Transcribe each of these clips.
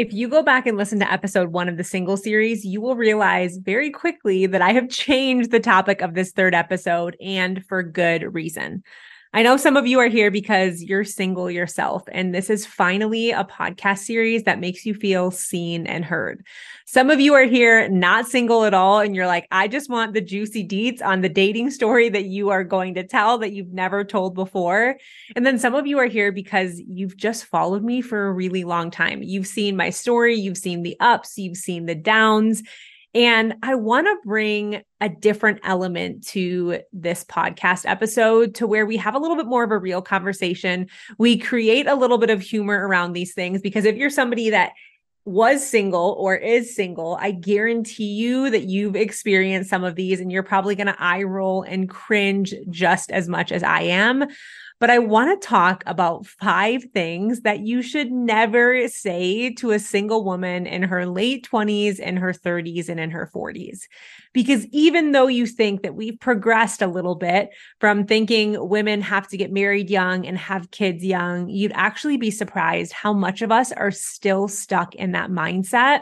If you go back and listen to episode one of the single series, you will realize very quickly that I have changed the topic of this third episode and for good reason. I know some of you are here because you're single yourself, and this is finally a podcast series that makes you feel seen and heard. Some of you are here not single at all, and you're like, I just want the juicy deets on the dating story that you are going to tell that you've never told before. And then some of you are here because you've just followed me for a really long time. You've seen my story, you've seen the ups, you've seen the downs, and I want to bring a different element to this podcast episode to where we have a little bit more of a real conversation. We create a little bit of humor around these things because if you're somebody that was single or is single, I guarantee you that you've experienced some of these and you're probably going to eye roll and cringe just as much as I am but I want to talk about five things that you should never say to a single woman in her late 20s, in her 30s, and in her 40s. Because even though you think that we've progressed a little bit from thinking women have to get married young and have kids young, you'd actually be surprised how much of us are still stuck in that mindset.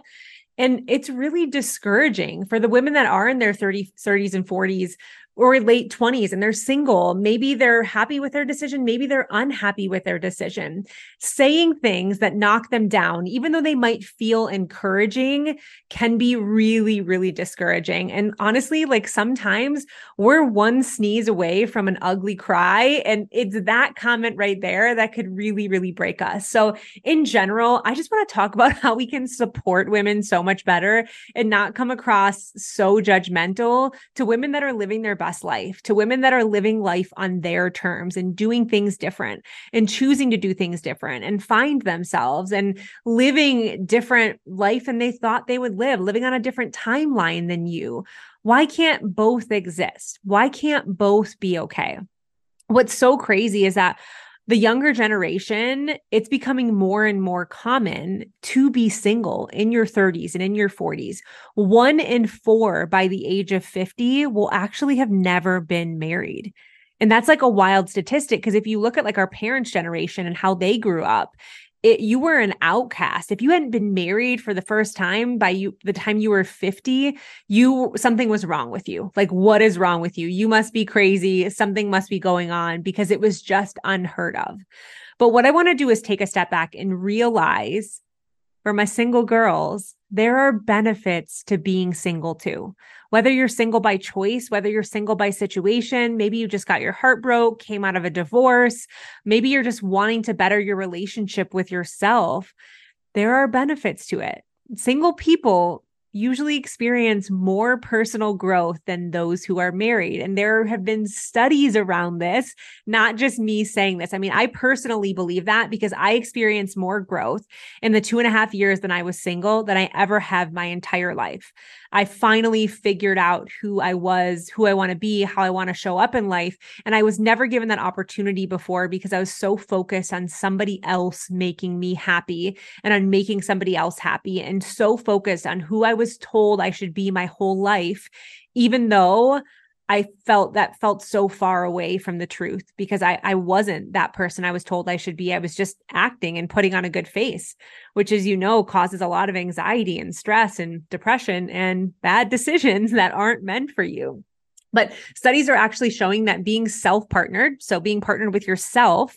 And it's really discouraging for the women that are in their 30, 30s and 40s or late 20s and they're single. Maybe they're happy with their decision. Maybe they're unhappy with their decision. Saying things that knock them down, even though they might feel encouraging, can be really, really discouraging. And honestly, like sometimes we're one sneeze away from an ugly cry. And it's that comment right there that could really, really break us. So, in general, I just want to talk about how we can support women so much better and not come across so judgmental to women that are living their best life, to women that are living life on their terms and doing things different and choosing to do things different and find themselves and living different life than they thought they would live, living on a different timeline than you. Why can't both exist? Why can't both be okay? What's so crazy is that the younger generation, it's becoming more and more common to be single in your 30s and in your 40s. One in four by the age of 50 will actually have never been married. And that's like a wild statistic because if you look at like our parents' generation and how they grew up, it, you were an outcast. If you hadn't been married for the first time by you the time you were 50, you something was wrong with you. Like what is wrong with you? You must be crazy. Something must be going on because it was just unheard of. But what I want to do is take a step back and realize for my single girls, there are benefits to being single too. Whether you're single by choice, whether you're single by situation, maybe you just got your heart broke, came out of a divorce, maybe you're just wanting to better your relationship with yourself, there are benefits to it. Single people usually experience more personal growth than those who are married. And there have been studies around this, not just me saying this. I mean, I personally believe that because I experienced more growth in the two and a half years that I was single than I ever have my entire life. I finally figured out who I was, who I want to be, how I want to show up in life. And I was never given that opportunity before because I was so focused on somebody else making me happy and on making somebody else happy and so focused on who I was told I should be my whole life, even though I felt that felt so far away from the truth because I I wasn't that person I was told I should be. I was just acting and putting on a good face, which as you know causes a lot of anxiety and stress and depression and bad decisions that aren't meant for you. But studies are actually showing that being self-partnered, so being partnered with yourself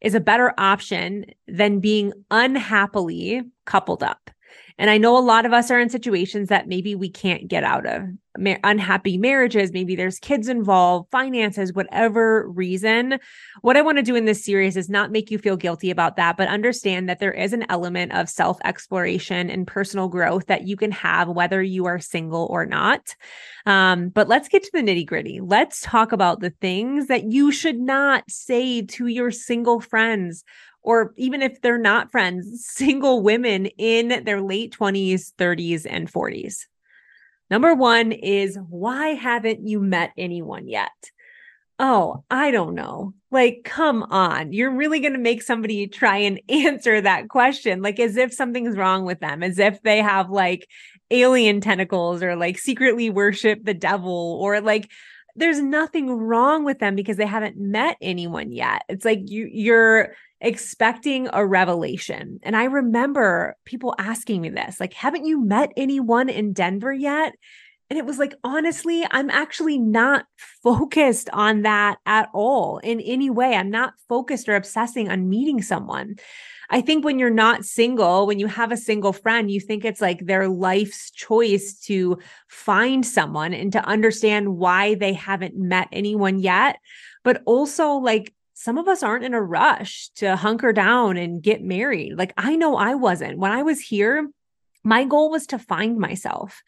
is a better option than being unhappily coupled up. And I know a lot of us are in situations that maybe we can't get out of ma- unhappy marriages. Maybe there's kids involved, finances, whatever reason. What I want to do in this series is not make you feel guilty about that, but understand that there is an element of self exploration and personal growth that you can have whether you are single or not. Um, but let's get to the nitty gritty. Let's talk about the things that you should not say to your single friends or even if they're not friends, single women in their late 20s, 30s, and 40s. Number one is why haven't you met anyone yet? Oh, I don't know. Like, come on. You're really going to make somebody try and answer that question, like as if something's wrong with them, as if they have like alien tentacles or like secretly worship the devil or like there's nothing wrong with them because they haven't met anyone yet. It's like you you're expecting a revelation. And I remember people asking me this, like, haven't you met anyone in Denver yet? And it was like, honestly, I'm actually not focused on that at all in any way. I'm not focused or obsessing on meeting someone. I think when you're not single, when you have a single friend, you think it's like their life's choice to find someone and to understand why they haven't met anyone yet. But also, like, some of us aren't in a rush to hunker down and get married. Like I know I wasn't. When I was here, my goal was to find myself.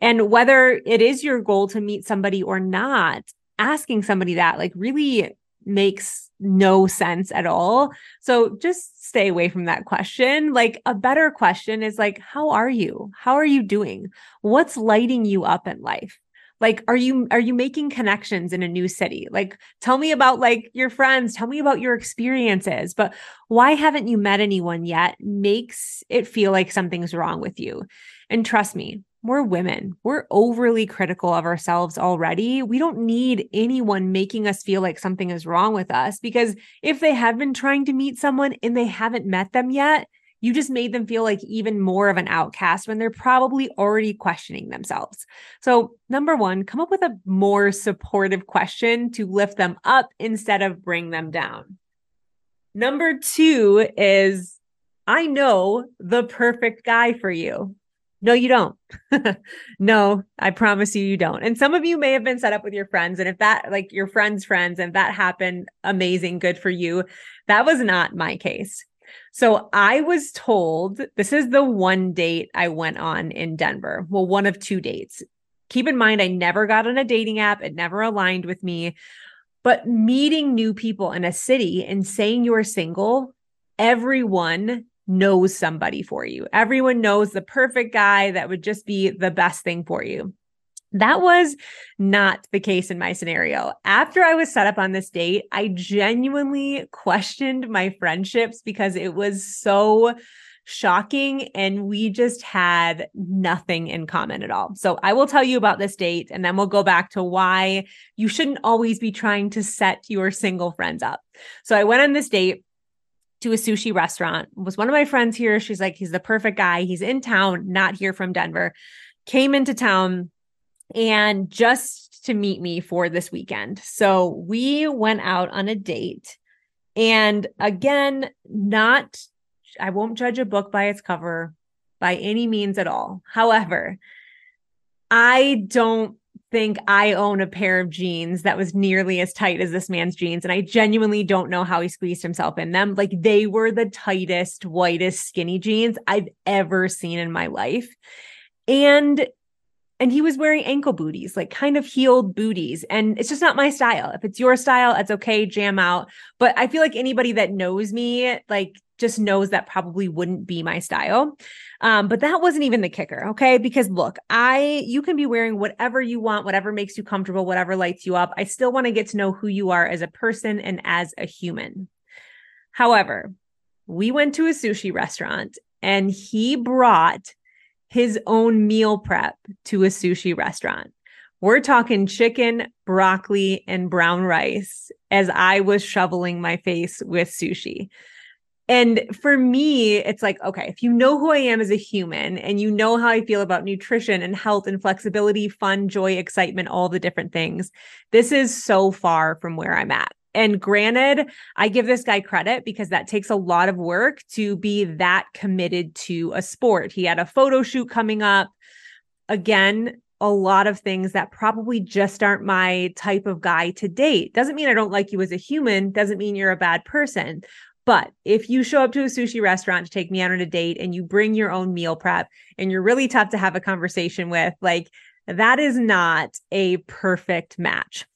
And whether it is your goal to meet somebody or not, asking somebody that like really makes no sense at all. So just stay away from that question. Like a better question is like, how are you? How are you doing? What's lighting you up in life? like are you are you making connections in a new city like tell me about like your friends tell me about your experiences but why haven't you met anyone yet makes it feel like something's wrong with you and trust me we're women we're overly critical of ourselves already we don't need anyone making us feel like something is wrong with us because if they have been trying to meet someone and they haven't met them yet you just made them feel like even more of an outcast when they're probably already questioning themselves. So, number one, come up with a more supportive question to lift them up instead of bring them down. Number two is I know the perfect guy for you. No, you don't. no, I promise you, you don't. And some of you may have been set up with your friends. And if that, like your friends' friends, and that happened, amazing, good for you. That was not my case. So I was told this is the one date I went on in Denver. Well, one of two dates. Keep in mind, I never got on a dating app, it never aligned with me. But meeting new people in a city and saying you're single, everyone knows somebody for you. Everyone knows the perfect guy that would just be the best thing for you. That was not the case in my scenario. After I was set up on this date, I genuinely questioned my friendships because it was so shocking and we just had nothing in common at all. So I will tell you about this date and then we'll go back to why you shouldn't always be trying to set your single friends up. So I went on this date to a sushi restaurant. Was one of my friends here. She's like he's the perfect guy. He's in town, not here from Denver. Came into town and just to meet me for this weekend. So we went out on a date. And again, not, I won't judge a book by its cover by any means at all. However, I don't think I own a pair of jeans that was nearly as tight as this man's jeans. And I genuinely don't know how he squeezed himself in them. Like they were the tightest, whitest, skinny jeans I've ever seen in my life. And and he was wearing ankle booties, like kind of heeled booties. And it's just not my style. If it's your style, it's okay, jam out. But I feel like anybody that knows me, like just knows that probably wouldn't be my style. Um, but that wasn't even the kicker. Okay. Because look, I, you can be wearing whatever you want, whatever makes you comfortable, whatever lights you up. I still want to get to know who you are as a person and as a human. However, we went to a sushi restaurant and he brought his own meal prep to a sushi restaurant. We're talking chicken, broccoli, and brown rice as I was shoveling my face with sushi. And for me, it's like, okay, if you know who I am as a human and you know how I feel about nutrition and health and flexibility, fun, joy, excitement, all the different things, this is so far from where I'm at. And granted, I give this guy credit because that takes a lot of work to be that committed to a sport. He had a photo shoot coming up. Again, a lot of things that probably just aren't my type of guy to date. Doesn't mean I don't like you as a human, doesn't mean you're a bad person. But if you show up to a sushi restaurant to take me out on a date and you bring your own meal prep and you're really tough to have a conversation with, like that is not a perfect match.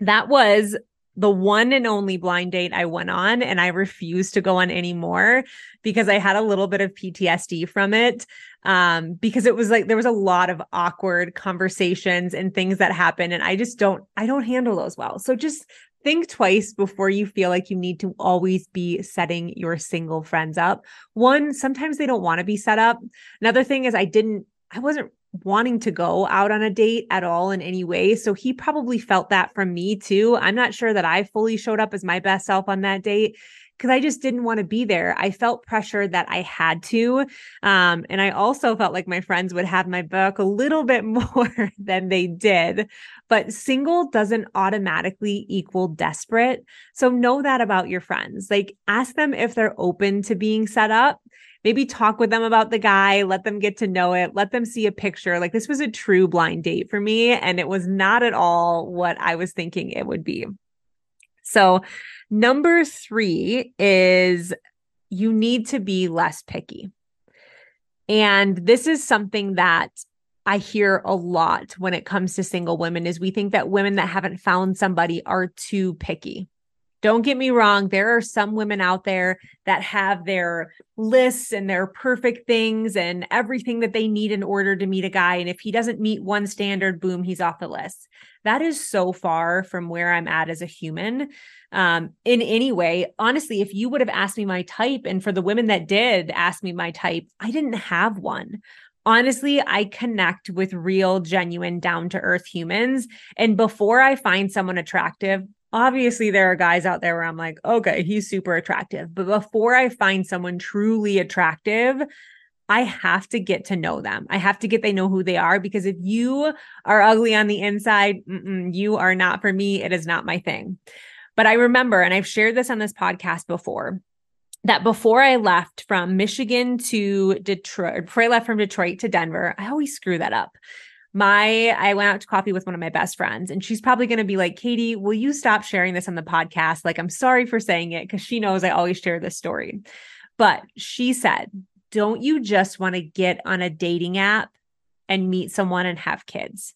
That was the one and only blind date I went on, and I refused to go on anymore because I had a little bit of PTSD from it. Um, because it was like there was a lot of awkward conversations and things that happen, and I just don't, I don't handle those well. So just think twice before you feel like you need to always be setting your single friends up. One, sometimes they don't want to be set up. Another thing is, I didn't, I wasn't wanting to go out on a date at all in any way. So he probably felt that from me too. I'm not sure that I fully showed up as my best self on that date because I just didn't want to be there. I felt pressure that I had to. Um, and I also felt like my friends would have my back a little bit more than they did. But single doesn't automatically equal desperate. So know that about your friends. Like ask them if they're open to being set up maybe talk with them about the guy, let them get to know it, let them see a picture. Like this was a true blind date for me, and it was not at all what I was thinking it would be. So, number three is you need to be less picky. And this is something that I hear a lot when it comes to single women is we think that women that haven't found somebody are too picky. Don't get me wrong, there are some women out there that have their lists and their perfect things and everything that they need in order to meet a guy. And if he doesn't meet one standard, boom, he's off the list. That is so far from where I'm at as a human. Um, in any way, honestly, if you would have asked me my type, and for the women that did ask me my type, I didn't have one honestly, I connect with real, genuine, down to earth humans. And before I find someone attractive, obviously there are guys out there where I'm like, okay, he's super attractive. But before I find someone truly attractive, I have to get to know them. I have to get they know who they are because if you are ugly on the inside, you are not for me. It is not my thing. But I remember, and I've shared this on this podcast before, that before I left from Michigan to Detroit, before I left from Detroit to Denver, I always screw that up my I went out to coffee with one of my best friends and she's probably going to be like, "Katie, will you stop sharing this on the podcast? Like I'm sorry for saying it cuz she knows I always share this story." But she said, "Don't you just want to get on a dating app and meet someone and have kids?"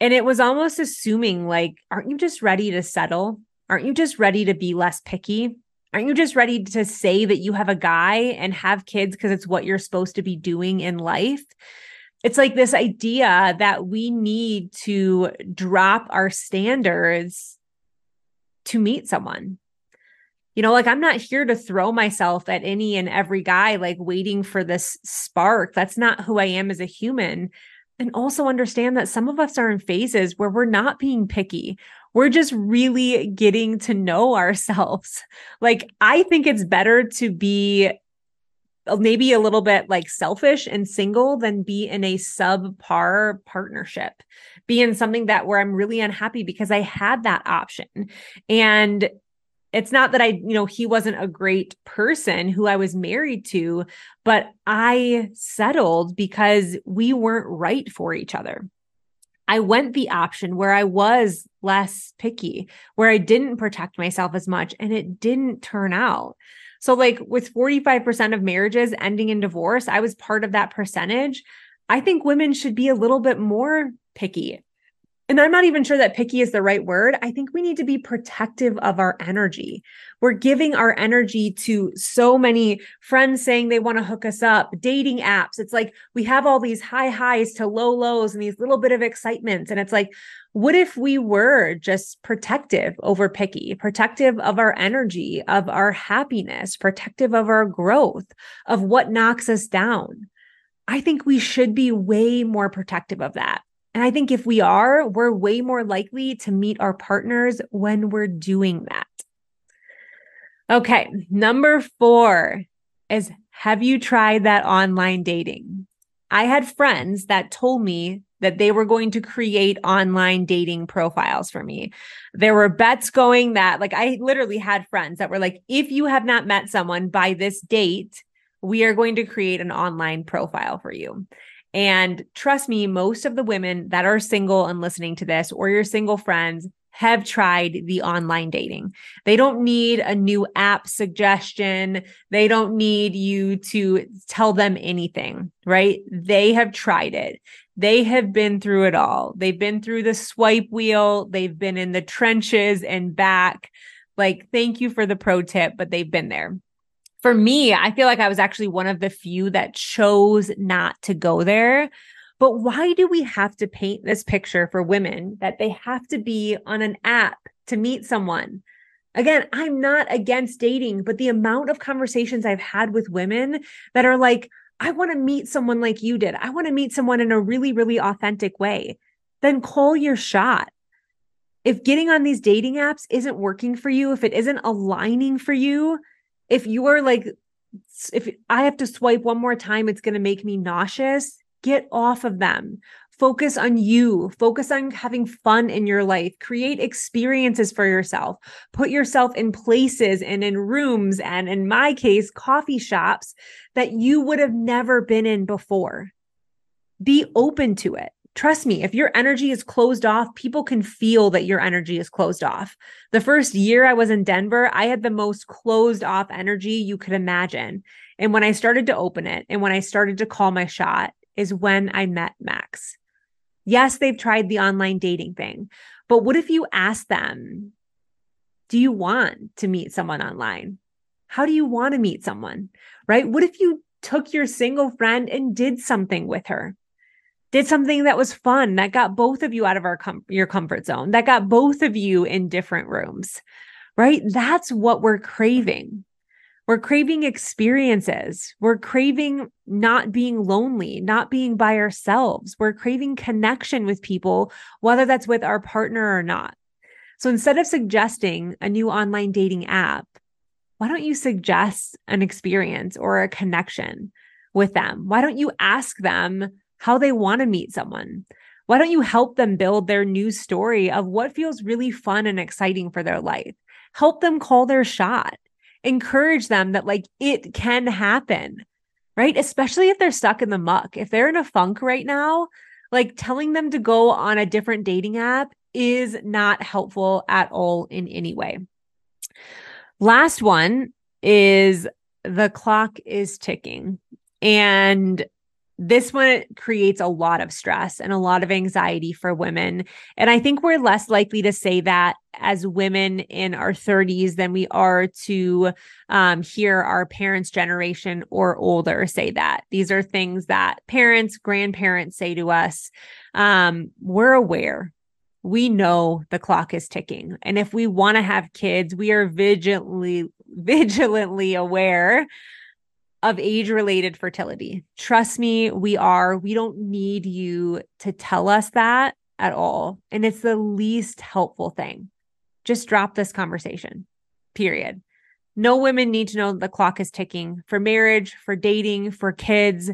And it was almost assuming like, "Aren't you just ready to settle? Aren't you just ready to be less picky?" Aren't you just ready to say that you have a guy and have kids because it's what you're supposed to be doing in life? It's like this idea that we need to drop our standards to meet someone. You know, like I'm not here to throw myself at any and every guy, like waiting for this spark. That's not who I am as a human. And also understand that some of us are in phases where we're not being picky. We're just really getting to know ourselves. Like, I think it's better to be maybe a little bit like selfish and single than be in a subpar partnership. Be in something that where i'm really unhappy because i had that option. And it's not that i you know he wasn't a great person who i was married to but i settled because we weren't right for each other. I went the option where I was less picky, where I didn't protect myself as much, and it didn't turn out. So, like with 45% of marriages ending in divorce, I was part of that percentage. I think women should be a little bit more picky. And I'm not even sure that picky is the right word. I think we need to be protective of our energy. We're giving our energy to so many friends saying they want to hook us up, dating apps. It's like we have all these high highs to low lows and these little bit of excitements. And it's like, what if we were just protective over picky, protective of our energy, of our happiness, protective of our growth, of what knocks us down? I think we should be way more protective of that. And I think if we are, we're way more likely to meet our partners when we're doing that. Okay, number four is have you tried that online dating? I had friends that told me that they were going to create online dating profiles for me. There were bets going that, like, I literally had friends that were like, if you have not met someone by this date, we are going to create an online profile for you. And trust me, most of the women that are single and listening to this, or your single friends, have tried the online dating. They don't need a new app suggestion. They don't need you to tell them anything, right? They have tried it. They have been through it all. They've been through the swipe wheel. They've been in the trenches and back. Like, thank you for the pro tip, but they've been there. For me, I feel like I was actually one of the few that chose not to go there but why do we have to paint this picture for women that they have to be on an app to meet someone? Again, I'm not against dating, but the amount of conversations I've had with women that are like, I want to meet someone like you did. I want to meet someone in a really, really authentic way. Then call your shot. If getting on these dating apps isn't working for you, if it isn't aligning for you, if you are like, if I have to swipe one more time, it's going to make me nauseous, Get off of them. Focus on you. Focus on having fun in your life. Create experiences for yourself. Put yourself in places and in rooms, and in my case, coffee shops that you would have never been in before. Be open to it. Trust me, if your energy is closed off, people can feel that your energy is closed off. The first year I was in Denver, I had the most closed off energy you could imagine. And when I started to open it and when I started to call my shot is when I met Max. Yes, they've tried the online dating thing, but what if you ask them, do you want to meet someone online? How do you want to meet someone? Right? What if you took your single friend and did something with her? Did something that was fun, that got both of you out of our com- your comfort zone, that got both of you in different rooms. Right? That's what we're craving. We're craving experiences. We're craving not being lonely, not being by ourselves. We're craving connection with people, whether that's with our partner or not. So instead of suggesting a new online dating app, why don't you suggest an experience or a connection with them? Why don't you ask them how they want to meet someone? Why don't you help them build their new story of what feels really fun and exciting for their life? Help them call their shot encourage them that like it can happen, right? Especially if they're stuck in the muck. If they're in a funk right now, like telling them to go on a different dating app is not helpful at all in any way. Last one is the clock is ticking. And this one creates a lot of stress and a lot of anxiety for women. And I think we're less likely to say that as women in our 30s than we are to um, hear our parents' generation or older say that. These are things that parents, grandparents say to us. Um, we're aware. We know the clock is ticking. And if we want to have kids, we are vigilantly, vigilantly aware of age related fertility. Trust me, we are. We don't need you to tell us that at all. And it's the least helpful thing. Just drop this conversation, period. No women need to know the clock is ticking for marriage, for dating, for kids.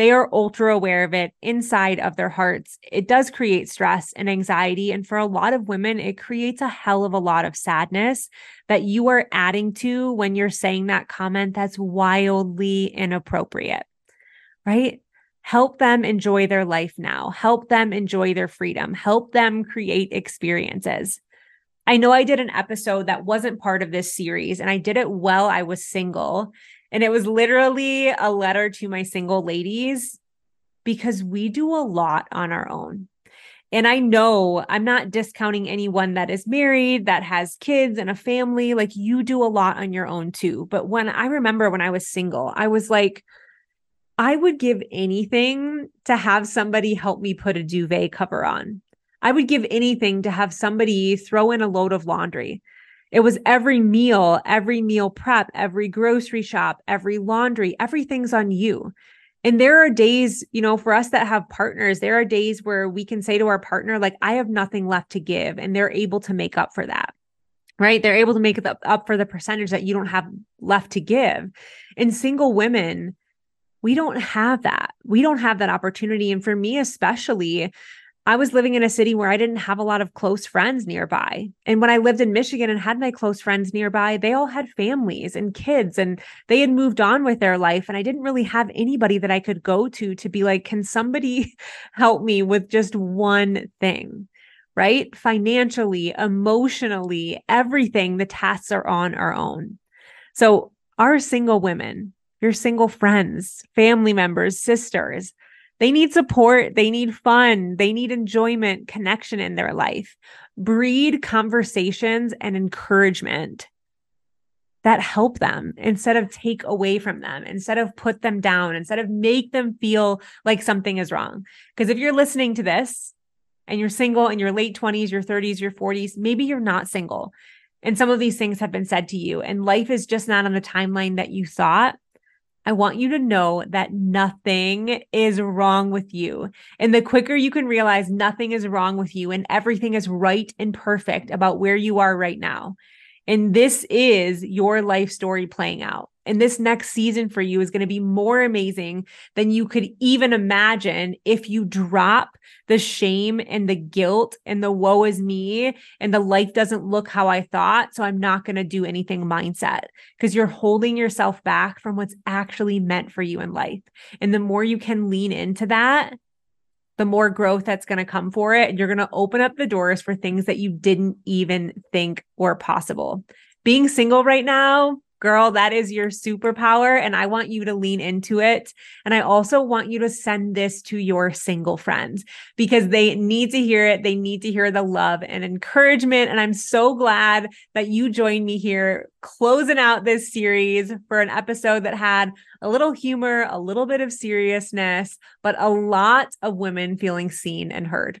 They are ultra aware of it inside of their hearts. It does create stress and anxiety. And for a lot of women, it creates a hell of a lot of sadness that you are adding to when you're saying that comment that's wildly inappropriate, right? Help them enjoy their life now. Help them enjoy their freedom. Help them create experiences. I know I did an episode that wasn't part of this series, and I did it while I was single. And it was literally a letter to my single ladies because we do a lot on our own. And I know I'm not discounting anyone that is married, that has kids and a family. Like you do a lot on your own too. But when I remember when I was single, I was like, I would give anything to have somebody help me put a duvet cover on. I would give anything to have somebody throw in a load of laundry. It was every meal, every meal prep, every grocery shop, every laundry, everything's on you. And there are days, you know, for us that have partners, there are days where we can say to our partner, like, I have nothing left to give. And they're able to make up for that, right? They're able to make up for the percentage that you don't have left to give. And single women, we don't have that. We don't have that opportunity. And for me, especially, I was living in a city where I didn't have a lot of close friends nearby. And when I lived in Michigan and had my close friends nearby, they all had families and kids and they had moved on with their life. And I didn't really have anybody that I could go to to be like, can somebody help me with just one thing? Right? Financially, emotionally, everything, the tasks are on our own. So, our single women, your single friends, family members, sisters, they need support. They need fun. They need enjoyment, connection in their life. Breed conversations and encouragement that help them instead of take away from them, instead of put them down, instead of make them feel like something is wrong. Because if you're listening to this and you're single in your late 20s, your 30s, your 40s, maybe you're not single. And some of these things have been said to you, and life is just not on the timeline that you thought. I want you to know that nothing is wrong with you. And the quicker you can realize nothing is wrong with you and everything is right and perfect about where you are right now. And this is your life story playing out. And this next season for you is going to be more amazing than you could even imagine if you drop the shame and the guilt and the woe is me and the life doesn't look how I thought. So I'm not going to do anything mindset because you're holding yourself back from what's actually meant for you in life. And the more you can lean into that, the more growth that's going to come for it. And you're going to open up the doors for things that you didn't even think were possible. Being single right now, girl, that is your superpower. And I want you to lean into it. And I also want you to send this to your single friends because they need to hear it. They need to hear the love and encouragement. And I'm so glad that you joined me here closing out this series for an episode that had a little humor, a little bit of seriousness, but a lot of women feeling seen and heard.